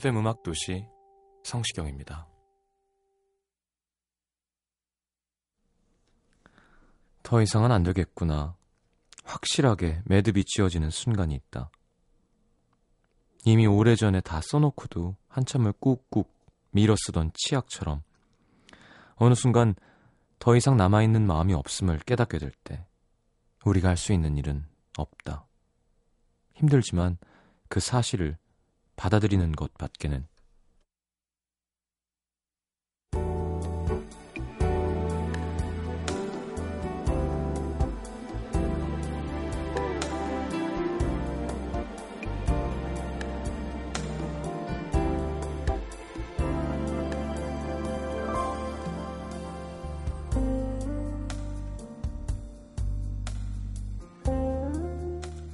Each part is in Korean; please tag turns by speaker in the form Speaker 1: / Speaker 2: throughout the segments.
Speaker 1: FM 음악 도시 성시경입니다. 더 이상은 안 되겠구나. 확실하게 매듭이 지어지는 순간이 있다. 이미 오래전에 다 써놓고도 한참을 꾹꾹 밀어 쓰던 치약처럼 어느 순간 더 이상 남아있는 마음이 없음을 깨닫게 될 때 우리가 할 수 있는 일은 없다. 힘들지만 그 사실을 받아들이는 것 밖에는.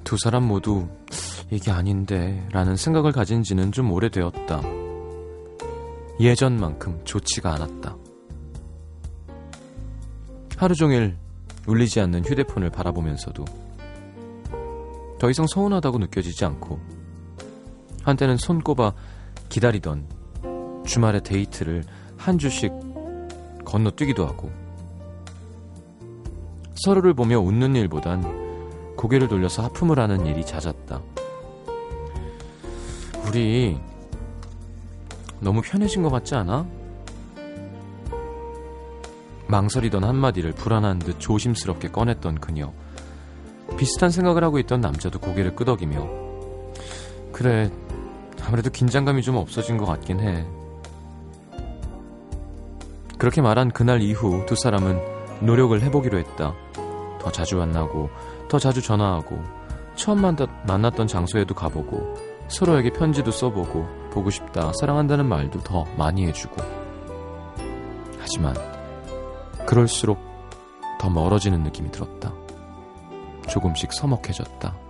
Speaker 1: 두 사람 모두 이게 아닌데 라는 생각을 가진 지는 좀 오래되었다. 예전만큼 좋지가 않았다. 하루 종일 울리지 않는 휴대폰을 바라보면서도 더 이상 서운하다고 느껴지지 않고 한때는 손꼽아 기다리던 주말의 데이트를 한 주씩 건너뛰기도 하고 서로를 보며 웃는 일보단 고개를 돌려서 하품을 하는 일이 잦았다. 우리 너무 편해진 것 같지 않아? 망설이던 한마디를 불안한 듯 조심스럽게 꺼냈던 그녀. 비슷한 생각을 하고 있던 남자도 고개를 끄덕이며 그래 아무래도 긴장감이 좀 없어진 것 같긴 해. 그렇게 말한 그날 이후 두 사람은 노력을 해보기로 했다. 더 자주 만나고 더 자주 전화하고 처음 만났던 장소에도 가보고 서로에게 편지도 써보고 보고 싶다 사랑한다는 말도 더 많이 해주고 하지만 그럴수록 더 멀어지는 느낌이 들었다. 조금씩 서먹해졌다.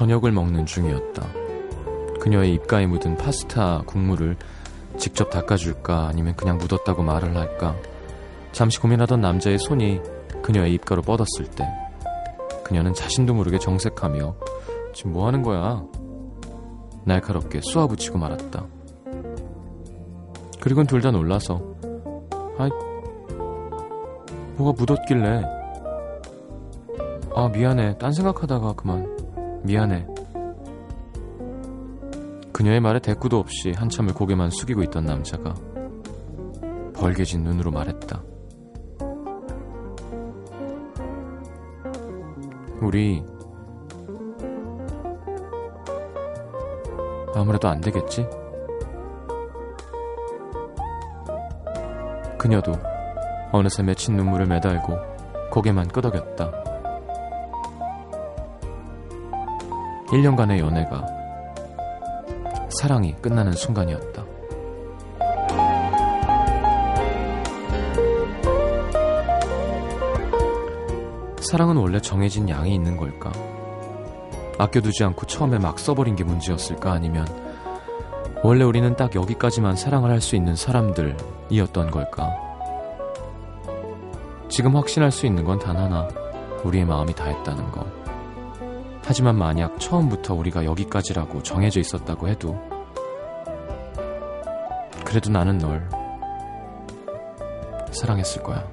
Speaker 1: 저녁을 먹는 중이었다. 그녀의 입가에 묻은 파스타 국물을 직접 닦아줄까 아니면 그냥 묻었다고 말을 할까 잠시 고민하던 남자의 손이 그녀의 입가로 뻗었을 때 그녀는 자신도 모르게 정색하며 지금 뭐 하는 거야? 날카롭게 쏘아붙이고 말았다. 그리곤 둘 다 놀라서 아이 뭐가 묻었길래 아 미안해 딴 생각하다가 그만 미안해 그녀의 말에 대꾸도 없이 한참을 고개만 숙이고 있던 남자가 벌개진 눈으로 말했다 우리 아무래도 안 되겠지? 그녀도 어느새 맺힌 눈물을 매달고 고개만 끄덕였다. 1년간의 연애가 사랑이 끝나는 순간이었다. 사랑은 원래 정해진 양이 있는 걸까? 아껴두지 않고 처음에 막 써버린 게 문제였을까? 아니면 원래 우리는 딱 여기까지만 사랑을 할 수 있는 사람들이었던 걸까? 지금 확신할 수 있는 건 단 하나. 우리의 마음이 다했다는 거. 하지만 만약 처음부터 우리가 여기까지라고 정해져 있었다고 해도 그래도 나는 널 사랑했을 거야.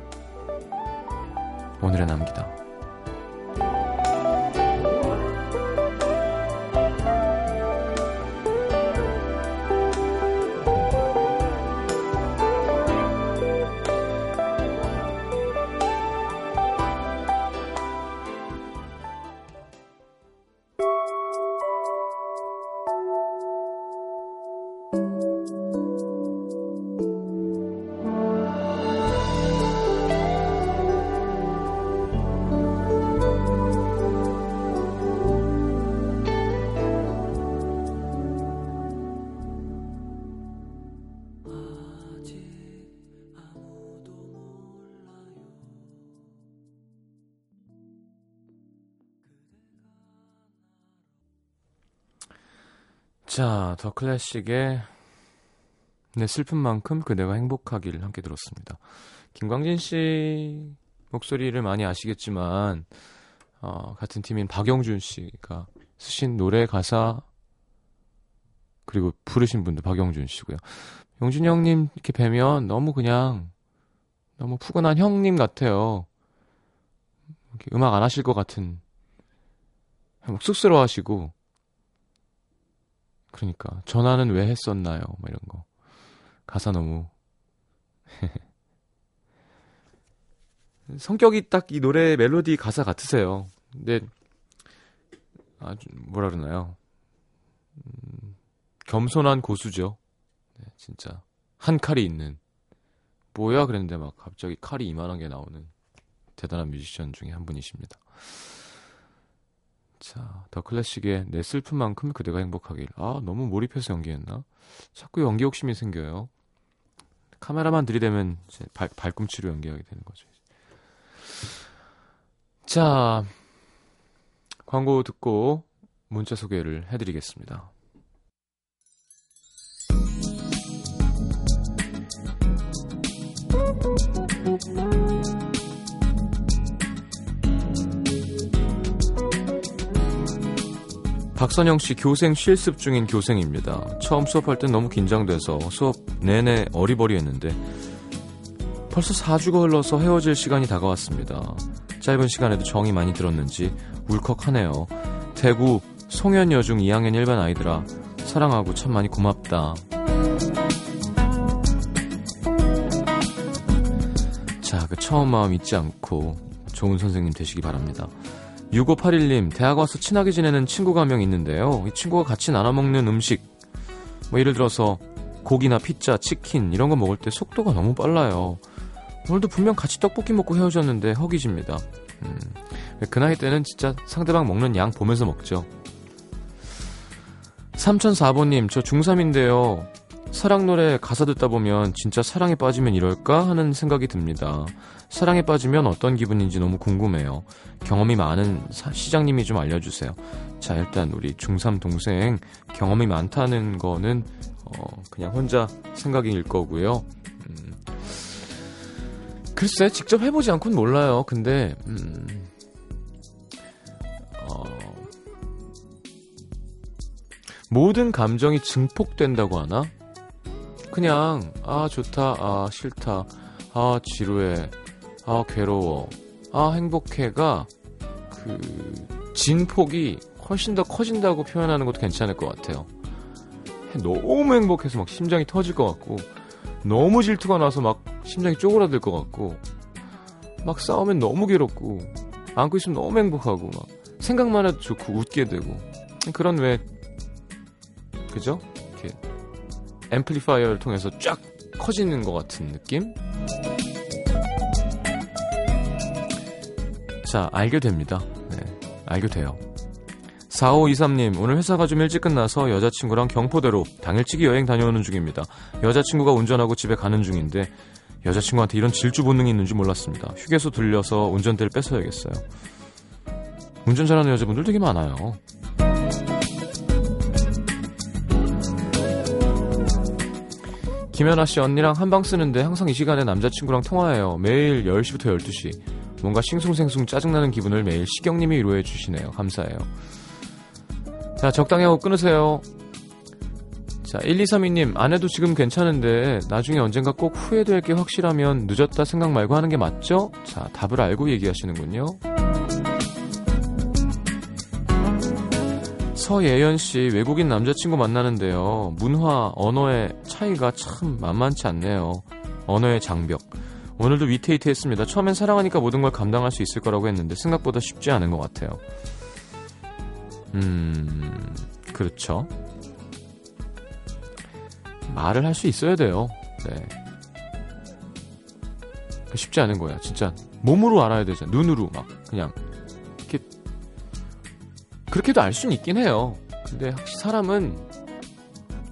Speaker 1: 오늘의 남기다. 더 클래식의 내 슬픈 만큼 그대가 행복하길 함께 들었습니다. 김광진 씨 목소리를 많이 아시겠지만 어, 같은 팀인 박영준 씨가 쓰신 노래 가사 그리고 부르신 분도 박영준 씨고요. 영준 형님 이렇게 뵈면 너무 그냥 너무 푸근한 형님 같아요. 음악 안 하실 것 같은 쑥스러워하시고 그러니까 전화는 왜 했었나요? 뭐 이런 거 가사 너무 성격이 딱 이 노래 멜로디 가사 같으세요. 근데 아주 뭐라 그러나요? 음, 겸손한 고수죠. 네, 진짜 한 칼이 있는 뭐야 그랬는데 막 갑자기 칼이 이만한 게 나오는 대단한 뮤지션 중에 한 분이십니다. 자, 더 클래식의 내 슬픈 만큼 그대가 행복하길. 아, 너무 몰입해서 연기했나? 자꾸 연기 욕심이 생겨요. 카메라만 들이대면 이제 발, 발꿈치로 연기하게 되는 거죠. 자, 광고 듣고 문자 소개를 해드리겠습니다. 박선영 씨 교생 실습 중인 교생입니다. 처음 수업할 땐 너무 긴장돼서 수업 내내 어리버리했는데 벌써 4주가 흘러서 헤어질 시간이 다가왔습니다. 짧은 시간에도 정이 많이 들었는지 울컥하네요. 대구 송현 여중 2학년 1반 아이들아 사랑하고 참 많이 고맙다. 자, 그 처음 마음 잊지 않고 좋은 선생님 되시기 바랍니다. 6581님, 대학 와서 친하게 지내는 친구가 한 명 있는데요. 이 친구가 같이 나눠 먹는 음식, 뭐 예를 들어서 고기나 피자, 치킨 이런 거 먹을 때 속도가 너무 빨라요. 오늘도 분명 같이 떡볶이 먹고 헤어졌는데 허기집니다. 음, 그 나이 때는 진짜 상대방 먹는 양 보면서 먹죠. 3004번님, 저 중3인데요. 사랑 노래 가사 듣다 보면 진짜 사랑에 빠지면 이럴까 하는 생각이 듭니다. 사랑에 빠지면 어떤 기분인지 너무 궁금해요. 경험이 많은 사, 시장님이 좀 알려주세요. 자, 일단 우리 중3 동생 경험이 많다는 거는 어, 그냥 혼자 생각일 거고요. 음, 글쎄, 직접 해보지 않고는 몰라요. 근데, 음, 어, 모든 감정이 증폭된다고 하나? 그냥 아 좋다 아 싫다 아 지루해 아 괴로워 아 행복해가 그 진폭이 훨씬 더 커진다고 표현하는 것도 괜찮을 것 같아요 너무 행복해서 막 심장이 터질 것 같고 너무 질투가 나서 막 심장이 쪼그라들 것 같고 막 싸우면 너무 괴롭고 안고 있으면 너무 행복하고 막 생각만 해도 좋고 웃게 되고 그런 왜 그죠? 앰플리파이어를 통해서 쫙 커지는 것 같은 느낌? 자, 알게 됩니다. 네, 알게 돼요. 4523님, 오늘 회사가 좀 일찍 끝나서 여자친구랑 경포대로 당일치기 여행 다녀오는 중입니다. 여자친구가 운전하고 집에 가는 중인데, 여자친구한테 이런 질주 본능이 있는지 몰랐습니다. 휴게소 들려서 운전대를 뺏어야겠어요. 운전 잘하는 여자분들 되게 많아요. 김연아 씨 언니랑 한방 쓰는데 항상 이 시간에 남자친구랑 통화해요. 매일 10시부터 12시. 뭔가 싱숭생숭 짜증나는 기분을 매일 시경님이 위로해 주시네요. 감사해요. 자, 적당히 하고 끊으세요. 자, 1232님, 아내도 지금 괜찮은데 나중에 언젠가 꼭 후회될 게 확실하면 늦었다 생각 말고 하는 게 맞죠? 자, 답을 알고 얘기하시는군요. 서예연 씨, 외국인 남자친구 만나는데요. 문화, 언어의 차이가 참 만만치 않네요. 언어의 장벽. 오늘도 위테이트 했습니다. 처음엔 사랑하니까 모든 걸 감당할 수 있을 거라고 했는데 생각보다 쉽지 않은 것 같아요. 음, 그렇죠. 말을 할 수 있어야 돼요. 네. 쉽지 않은 거야. 진짜 몸으로 알아야 되잖아. 눈으로 막 그냥 이렇게 그렇게도 알 수는 있긴 해요. 근데 사람은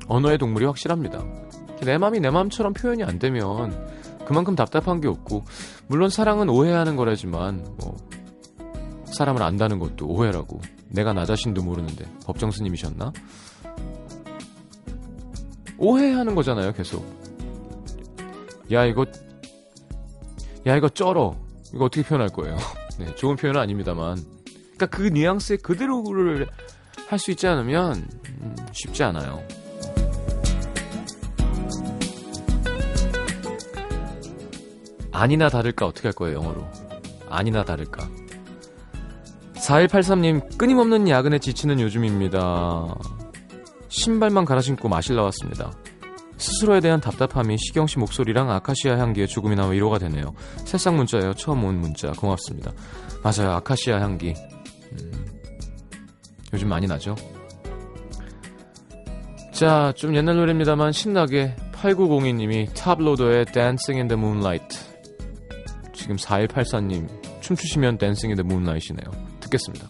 Speaker 1: 언어의 동물이 확실합니다. 내 마음이 내 마음처럼 표현이 안 되면 그만큼 답답한 게 없고 물론 사랑은 오해하는 거라지만 뭐 사람을 안다는 것도 오해라고 내가 나 자신도 모르는데 법정 스님이셨나? 오해하는 거잖아요, 계속. 야, 이거, 야, 이거 쩔어. 이거 어떻게 표현할 거예요? 네, 좋은 표현은 아닙니다만. 그니까 그 뉘앙스에 그대로를 할 수 있지 않으면, 음, 쉽지 않아요. 아니나 다를까 어떻게 할 거예요, 영어로? 아니나 다를까. 4183님, 끊임없는 야근에 지치는 요즘입니다. 신발만 갈아 신고 마실 나왔습니다. 스스로에 대한 답답함이 시경 씨 목소리랑 아카시아 향기에 조금이나마 위로가 되네요. 새싹 문자예요. 처음 온 문자. 고맙습니다. 맞아요. 아카시아 향기. 음, 요즘 많이 나죠? 자, 좀 옛날 노래입니다만 신나게 8902님이 탑로더의 Dancing in the Moonlight. 지금 4184님 춤추시면 in the Moonlight이네요. 듣겠습니다.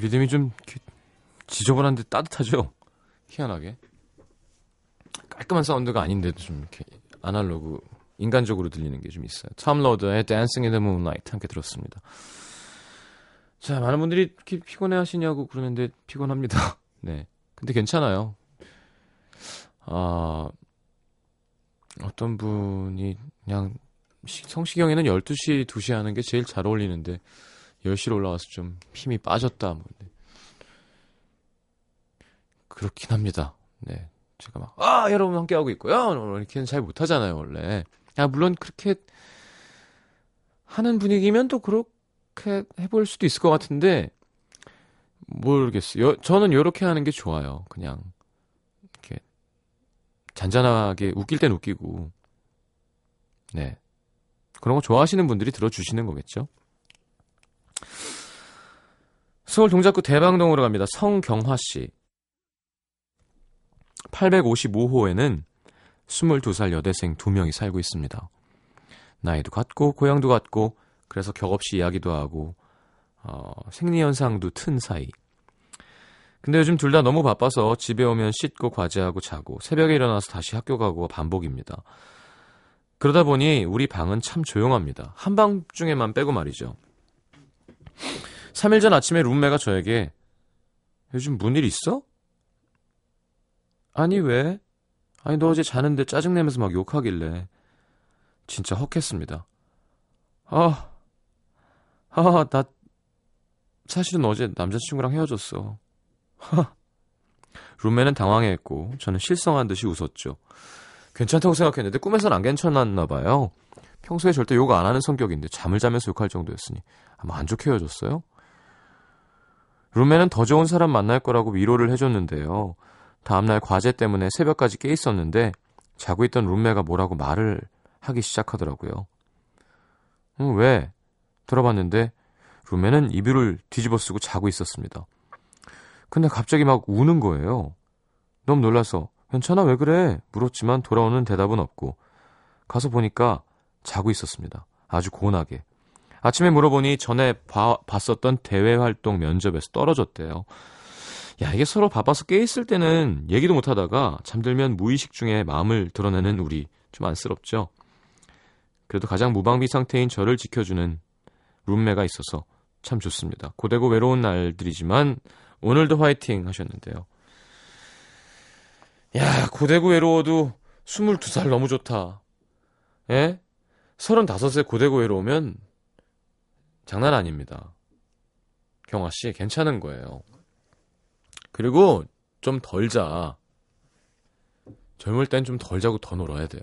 Speaker 1: 리듬이 좀 지저분한데 따뜻하죠? 희한하게. 깔끔한 사운드가 아닌데도 좀 이렇게 아날로그, 인간적으로 들리는 게 좀 있어요. Toploader의 Dancing in the Moonlight 함께 들었습니다. 자, 많은 분들이 이렇게 피곤해 하시냐고 그러는데 피곤합니다. 네. 근데 괜찮아요. 아, 어떤 분이 그냥 성시경에는 12시, 2시 하는 게 제일 잘 어울리는데 10시로 올라와서 좀 힘이 빠졌다. 뭐. 네. 그렇긴 합니다. 네. 제가 막, 아, 여러분 함께하고 있고요. 이렇게는 잘 못하잖아요, 원래. 아, 물론 그렇게 하는 분위기면 또 그렇게 해볼 수도 있을 것 같은데, 모르겠어요. 저는 이렇게 하는 게 좋아요. 그냥, 이렇게, 잔잔하게 웃길 땐 웃기고, 네. 그런 거 좋아하시는 분들이 들어주시는 거겠죠? 서울 동작구 대방동으로 갑니다. 성경화 씨. 855호에는 22살 여대생 2명이 살고 있습니다. 나이도 같고 고향도 같고 그래서 격없이 이야기도 하고 어, 생리현상도 튼 사이. 근데 요즘 둘 다 너무 바빠서 집에 오면 씻고 과제하고 자고 새벽에 일어나서 다시 학교 가고 반복입니다. 그러다 보니 우리 방은 참 조용합니다. 한 방 중에만 빼고 말이죠. 3일 전 아침에 룸메가 저에게 요즘 뭔일 있어? 아니 왜? 아니 너 어제 자는데 짜증내면서 막 욕하길래 진짜 헉했습니다. 아, 아, 나 사실은 어제 남자친구랑 헤어졌어. 룸메는 당황해했고 저는 실성한 듯이 웃었죠. 괜찮다고 생각했는데 꿈에선 안 괜찮았나 봐요. 평소에 절대 욕 안 하는 성격인데 잠을 자면서 욕할 정도였으니 아마 안 좋게 헤어졌어요? 룸메는 더 좋은 사람 만날 거라고 위로를 해줬는데요. 다음날 과제 때문에 새벽까지 깨 있었는데 자고 있던 룸메가 뭐라고 말을 하기 시작하더라고요. 응, 왜? 들어봤는데 룸메는 이불을 뒤집어 쓰고 자고 있었습니다. 근데 갑자기 막 우는 거예요. 너무 놀라서 괜찮아, 왜 그래? 물었지만 돌아오는 대답은 없고, 가서 보니까 자고 있었습니다. 아주 고운하게. 아침에 물어보니 전에 봐, 봤었던 대외 활동 면접에서 떨어졌대요. 야, 이게 서로 바빠서 깨있을 때는 얘기도 못 하다가 잠들면 무의식 중에 마음을 드러내는 우리 좀 안쓰럽죠? 그래도 가장 무방비 상태인 저를 지켜주는 룸메가 있어서 참 좋습니다. 고되고 외로운 날들이지만 오늘도 화이팅 하셨는데요. 야, 고되고 외로워도 22살 너무 좋다. 예? 35세 고되고 외로우면 장난 아닙니다. 경아 씨, 괜찮은 거예요. 그리고 좀 덜 자. 젊을 땐 좀 덜 자고 더 놀아야 돼요.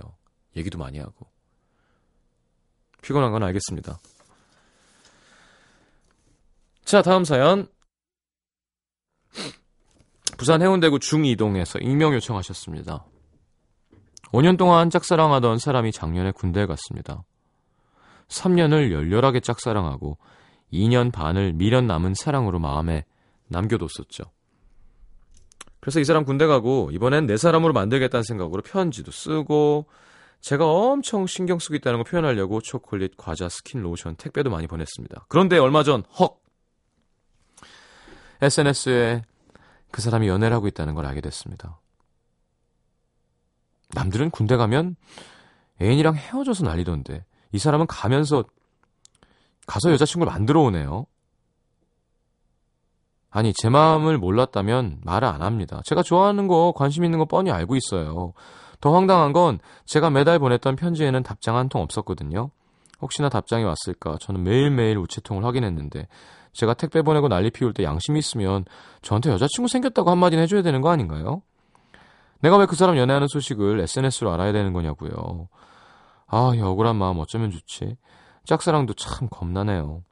Speaker 1: 얘기도 많이 하고. 피곤한 건 알겠습니다. 자, 다음 사연. 부산 해운대구 중이동에서 익명 요청하셨습니다. 5년 동안 짝사랑하던 사람이 작년에 군대에 갔습니다. 3년을 열렬하게 짝사랑하고 2년 반을 미련 남은 사랑으로 마음에 남겨뒀었죠. 그래서 이 사람 군대 가고 이번엔 내 사람으로 만들겠다는 생각으로 편지도 쓰고 제가 엄청 신경 쓰고 있다는 걸 표현하려고 초콜릿, 과자, 스킨, 로션, 택배도 많이 보냈습니다. 그런데 얼마 전 헉! SNS에 그 사람이 연애를 하고 있다는 걸 알게 됐습니다. 남들은 군대 가면 애인이랑 헤어져서 난리던데 이 사람은 가면서 가서 여자친구를 만들어 오네요. 아니 제 마음을 몰랐다면 말을 안 합니다. 제가 좋아하는 거 관심 있는 거 뻔히 알고 있어요. 더 황당한 건 제가 매달 보냈던 편지에는 답장 한 통 없었거든요. 혹시나 답장이 왔을까 저는 매일매일 우체통을 확인했는데 제가 택배 보내고 난리 피울 때 양심이 있으면 저한테 여자친구 생겼다고 한마디는 해줘야 되는 거 아닌가요? 내가 왜 그 사람 연애하는 소식을 SNS로 알아야 되는 거냐고요. 아, 이 억울한 마음 어쩌면 좋지. 짝사랑도 참 겁나네요.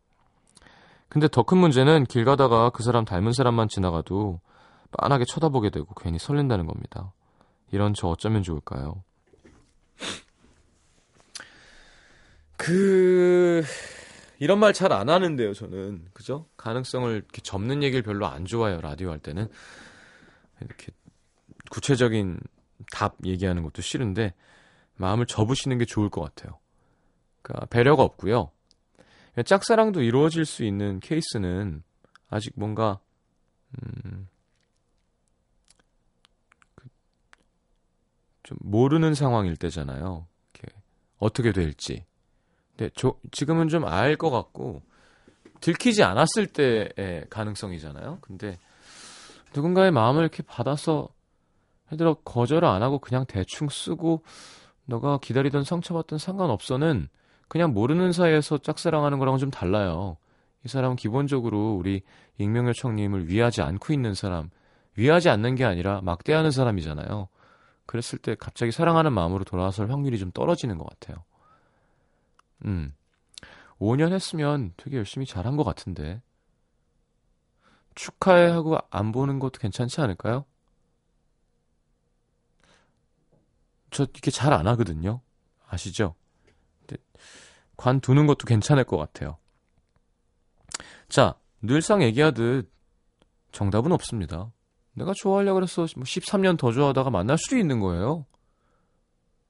Speaker 1: 근데 더 큰 문제는 길 가다가 그 사람 닮은 사람만 지나가도 빤하게 쳐다보게 되고 괜히 설렌다는 겁니다. 이런 저 어쩌면 좋을까요? 그 이런 말 잘 안 하는데요, 저는. 그죠? 가능성을 이렇게 접는 얘기를 별로 안 좋아해요, 라디오 할 때는. 이렇게 구체적인 답 얘기하는 것도 싫은데 마음을 접으시는 게 좋을 것 같아요. 그러니까 배려가 없고요. 짝사랑도 이루어질 수 있는 케이스는 아직 뭔가 음, 그, 좀 모르는 상황일 때잖아요. 이렇게 어떻게 될지. 근데 저, 지금은 좀 알 것 같고 들키지 않았을 때의 가능성이잖아요. 근데 누군가의 마음을 이렇게 받아서 해들어 거절을 안 하고 그냥 대충 쓰고 너가 기다리던 상처받던 상관없어는 그냥 모르는 사이에서 짝사랑하는 거랑은 좀 달라요. 이 사람은 기본적으로 우리 익명 요청님을 위하지 않고 있는 사람, 위하지 않는 게 아니라 막대하는 사람이잖아요. 그랬을 때 갑자기 사랑하는 마음으로 돌아설 확률이 좀 떨어지는 것 같아요. 음. 5년 했으면 되게 열심히 잘한 것 같은데. 축하해 하고 안 보는 것도 괜찮지 않을까요? 저 이렇게 잘 안 하거든요. 아시죠? 관두는 것도 괜찮을 것 같아요. 자, 늘상 얘기하듯 정답은 없습니다. 내가 좋아하려고 그래서 뭐 13년 더 좋아하다가 만날 수도 있는 거예요.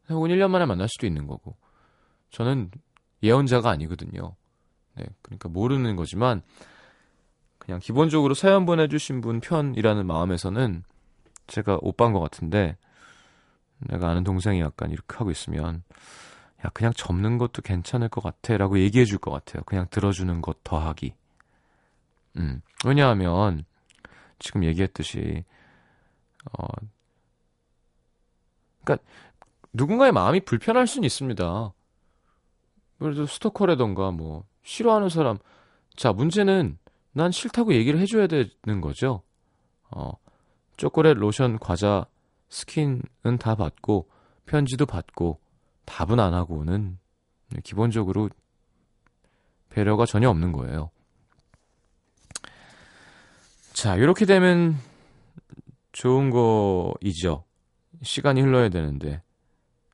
Speaker 1: 혹은 1년 만에 만날 수도 있는 거고. 저는 예언자가 아니거든요. 네, 그러니까 모르는 거지만 그냥 기본적으로 사연 보내주신 분 편이라는 마음에서는 제가 오빠인 것 같은데 내가 아는 동생이 약간 이렇게 하고 있으면 야 그냥 접는 것도 괜찮을 것 같아라고 얘기해 줄 것 같아요. 그냥 들어주는 것 더하기. 음 왜냐하면 지금 얘기했듯이 어 그러니까 누군가의 마음이 불편할 수는 있습니다. 그래도 스토커라던가 뭐 싫어하는 사람 자 문제는 난 싫다고 얘기를 해줘야 되는 거죠. 어 초콜릿, 로션, 과자, 스킨은 다 받고 편지도 받고 답은 안 하고는 기본적으로 배려가 전혀 없는 거예요. 자, 이렇게 되면 좋은 거이죠. 시간이 흘러야 되는데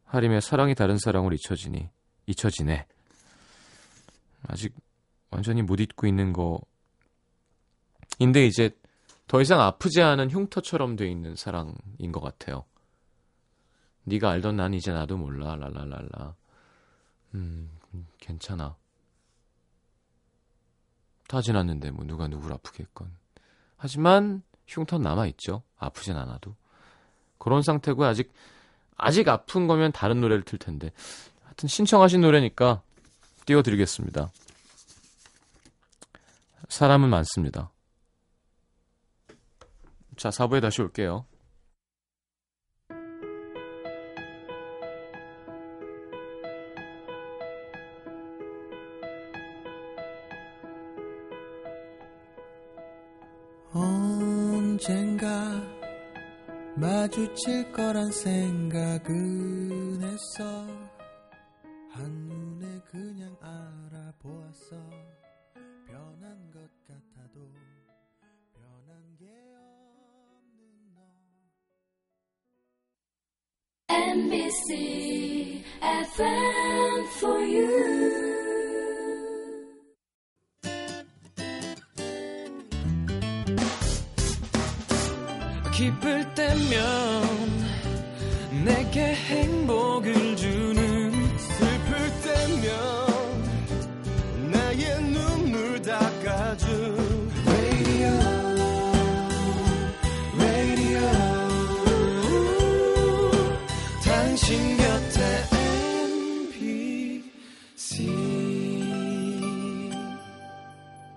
Speaker 1: 하림의 사랑이 다른 사랑으로 잊혀지니 잊혀지네. 아직 완전히 못 잊고 있는 거 인데 이제 더 이상 아프지 않은 흉터처럼 돼 있는 사랑인 것 같아요. 네가 알던 난 이제 나도 몰라. 랄랄랄라. 음, 괜찮아. 다 지났는데 뭐 누가 누구를 아프게 했건. 하지만 흉터 남아 있죠. 아프진 않아도. 그런 상태고 아직 아직 아픈 거면 다른 노래를 틀 텐데. 하여튼 신청하신 노래니까 띄워드리겠습니다. 사람은 많습니다. 자, 4부에 다시 올게요.
Speaker 2: 언젠가 마주칠 거란 생각은 했어
Speaker 3: NBC FM for you.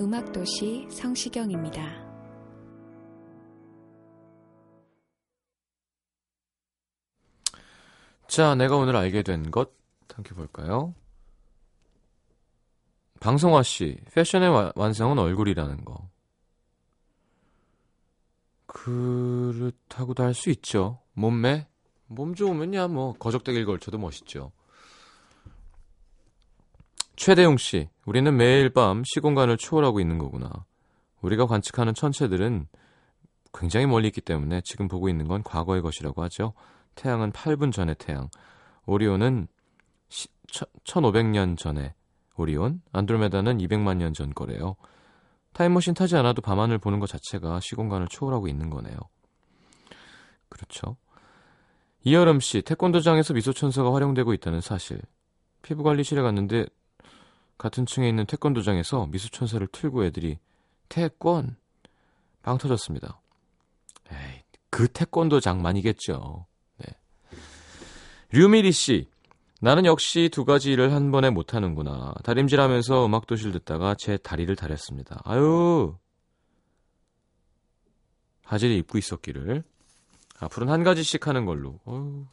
Speaker 4: 음악도시 성시경입니다.
Speaker 1: 자, 내가 오늘 알게 된 것 함께 볼까요? 방송화 씨, 패션의 와- 완성은 얼굴이라는 거. 그렇다고도 할 수 있죠. 몸매? 몸 좋으면야 뭐 거적대기를 걸쳐도 멋있죠. 최대용 씨, 우리는 매일 밤 시공간을 초월하고 있는 거구나. 우리가 관측하는 천체들은 굉장히 멀리 있기 때문에 지금 보고 있는 건 과거의 것이라고 하죠. 태양은 8분 전의 태양, 오리온은 1500년 전에 오리온, 안드로메다는 200만 년 전 거래요. 타임머신 타지 않아도 밤하늘 보는 것 자체가 시공간을 초월하고 있는 거네요. 그렇죠. 이여름 씨, 태권도장에서 미소천사가 활용되고 있다는 사실. 피부관리실에 갔는데 같은 층에 있는 태권도장에서 미소천사를 틀고 애들이 태권 빵 터졌습니다. 에이, 그 태권도장만이겠죠. 네. 류미리 씨, 나는 역시 두 가지 일을 한 번에 못하는구나. 다림질하면서 음악도시를 듣다가 제 다리를 다렸습니다. 아유. 바지를 입고 있었기를. 앞으로는 한 가지씩 하는 걸로. 어휴.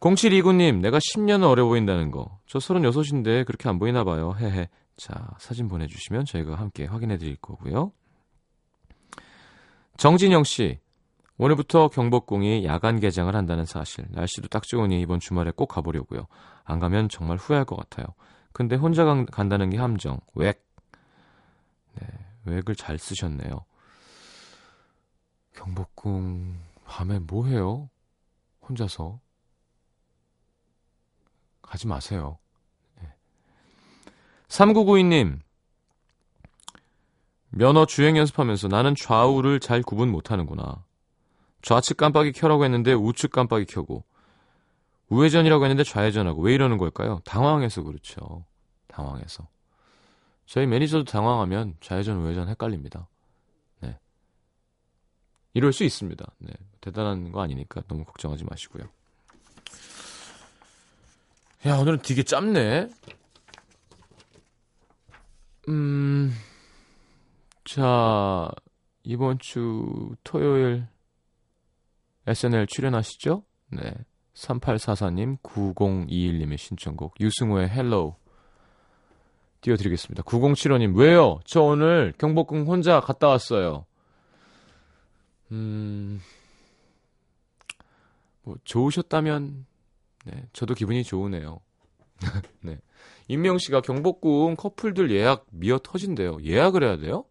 Speaker 1: 0729님, 내가 10년은 어려 보인다는 거. 저 36인데 그렇게 안 보이나 봐요. 헤헤. 자, 사진 보내주시면 저희가 함께 확인해 드릴 거고요. 정진영 씨, 오늘부터 경복궁이 야간 개장을 한다는 사실. 날씨도 딱 좋으니 이번 주말에 꼭 가보려고요. 안 가면 정말 후회할 것 같아요. 근데 혼자 간, 간다는 게 함정. 웩. 네, 웩을 잘 쓰셨네요. 경복궁 밤에 뭐 해요? 혼자서. 가지 마세요. 네. 3992님. 면허 주행 연습하면서 나는 좌우를 잘 구분 못하는구나. 좌측 깜빡이 켜라고 했는데 우측 깜빡이 켜고 우회전이라고 했는데 좌회전하고 왜 이러는 걸까요? 당황해서 그렇죠. 당황해서. 저희 매니저도 당황하면 좌회전 우회전 헷갈립니다. 네. 이럴 수 있습니다. 네. 대단한 거 아니니까 너무 걱정하지 마시고요. 야, 오늘은 되게 짧네. 음. 자, 이번 주 토요일 SNL 출연하시죠? 네. 3844님, 9021님의 신청곡 유승우의 Hello 띄워드리겠습니다. 9075님, 왜요? 저 오늘 경복궁 혼자 갔다 왔어요. 음, 뭐, 좋으셨다면, 네, 저도 기분이 좋으네요. 네. 임명 씨가 경복궁 커플들 예약 미어 터진대요. 예약을 해야 돼요?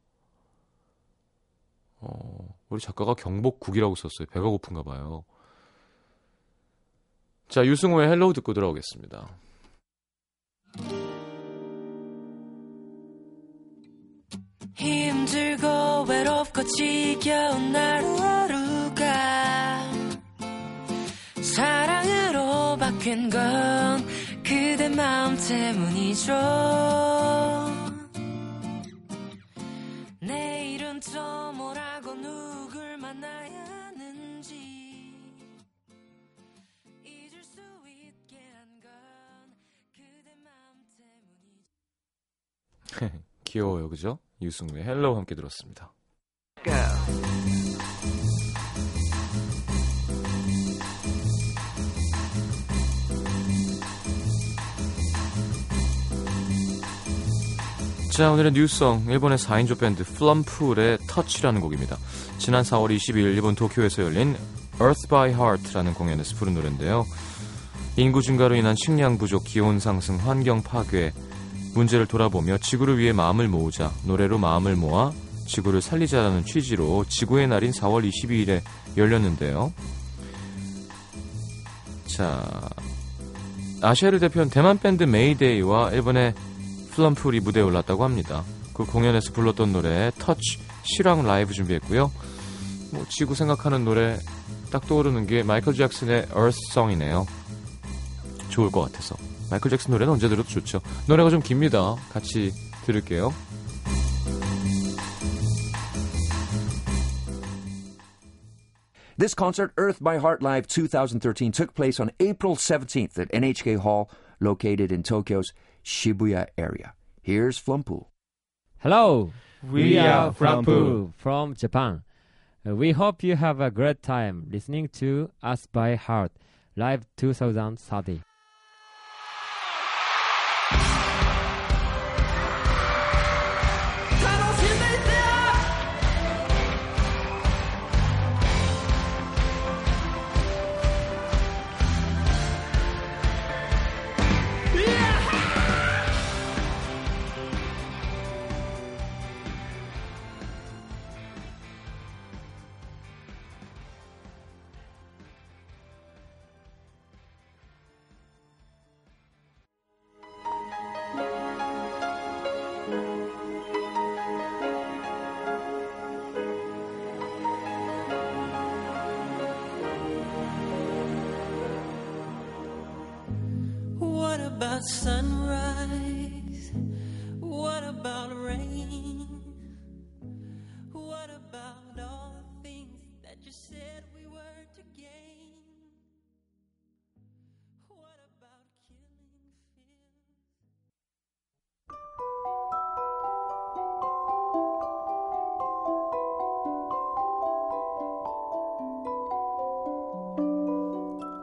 Speaker 1: 어, 우리 작가가 경복국이라고 썼어요. 배가 고픈가 봐요. 자, 유승우의 Hello 듣고 돌아오겠습니다.
Speaker 2: 힘들고 외롭고 지겨운 하루하루 바뀐 건 그대 마음 때문이죠 내일은 또 뭐라고 누굴 만나야
Speaker 1: 귀여워요, 그죠? 유승우의 Hello 함께 들었습니다. 자, 오늘의 뉴스송 일본의 4인조 밴드 플럼풀의 터치라는 곡입니다. 지난 4월 22일 일본 도쿄에서 열린 Earth by Heart라는 공연에서 부른 노래인데요. 인구 증가로 인한 식량 부족, 기온 상승, 환경 파괴 문제를 돌아보며 지구를 위해 마음을 모으자 노래로 마음을 모아 지구를 살리자라는 취지로 지구의 날인 4월 22일에 열렸는데요. 자, 아시아를 대표한 대만 밴드 메이데이와 일본의 플럼풀이 무대에 올랐다고 합니다. 그 공연에서 불렀던 노래 터치 실황 라이브 준비했고요. 뭐 지구 생각하는 노래 딱 떠오르는 게 마이클 잭슨의 Earth Song이네요. 좋을 것 같아서. 마이클 잭슨 노래는 언제 들어도 좋죠. 노래가 좀 깁니다. 같이 들을게요.
Speaker 5: This concert, Earth by Heart Live 2013, took place on April 17th at NHK Hall, located in Tokyo's Shibuya area. Here's Flumpool.
Speaker 6: Hello,
Speaker 1: We are
Speaker 6: Frampu from Japan. Uh, We hope you have a great time listening to Us by Heart Live 2030.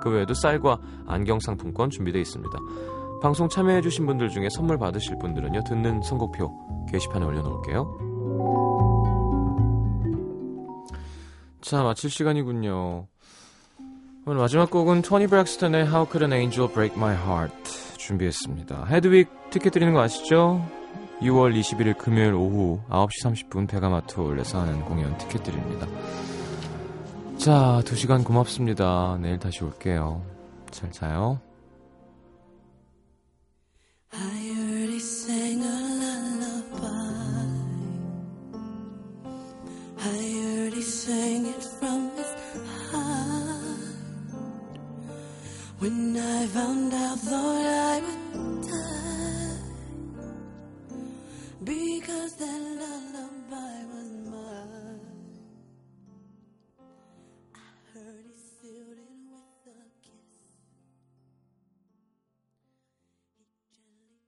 Speaker 1: 그 외에도 쌀과 안경 상품권 준비되어 있습니다. 방송 참여해주신 분들 중에 선물 받으실 분들은요, 듣는 선곡표 게시판에 올려놓을게요. 자, 마칠 시간이군요. 오늘 마지막 곡은 토니 브렉스턴의 How Could an Angel Break My Heart 준비했습니다. 헤드윅 티켓 드리는 거 아시죠? 6월 21일 금요일 오후 9시 30분 베가마트 홀에서 하는 공연 티켓 드립니다. 자, 두 시간 고맙습니다. 내일 다시 올게요. 잘 자요.
Speaker 6: When I found out, thought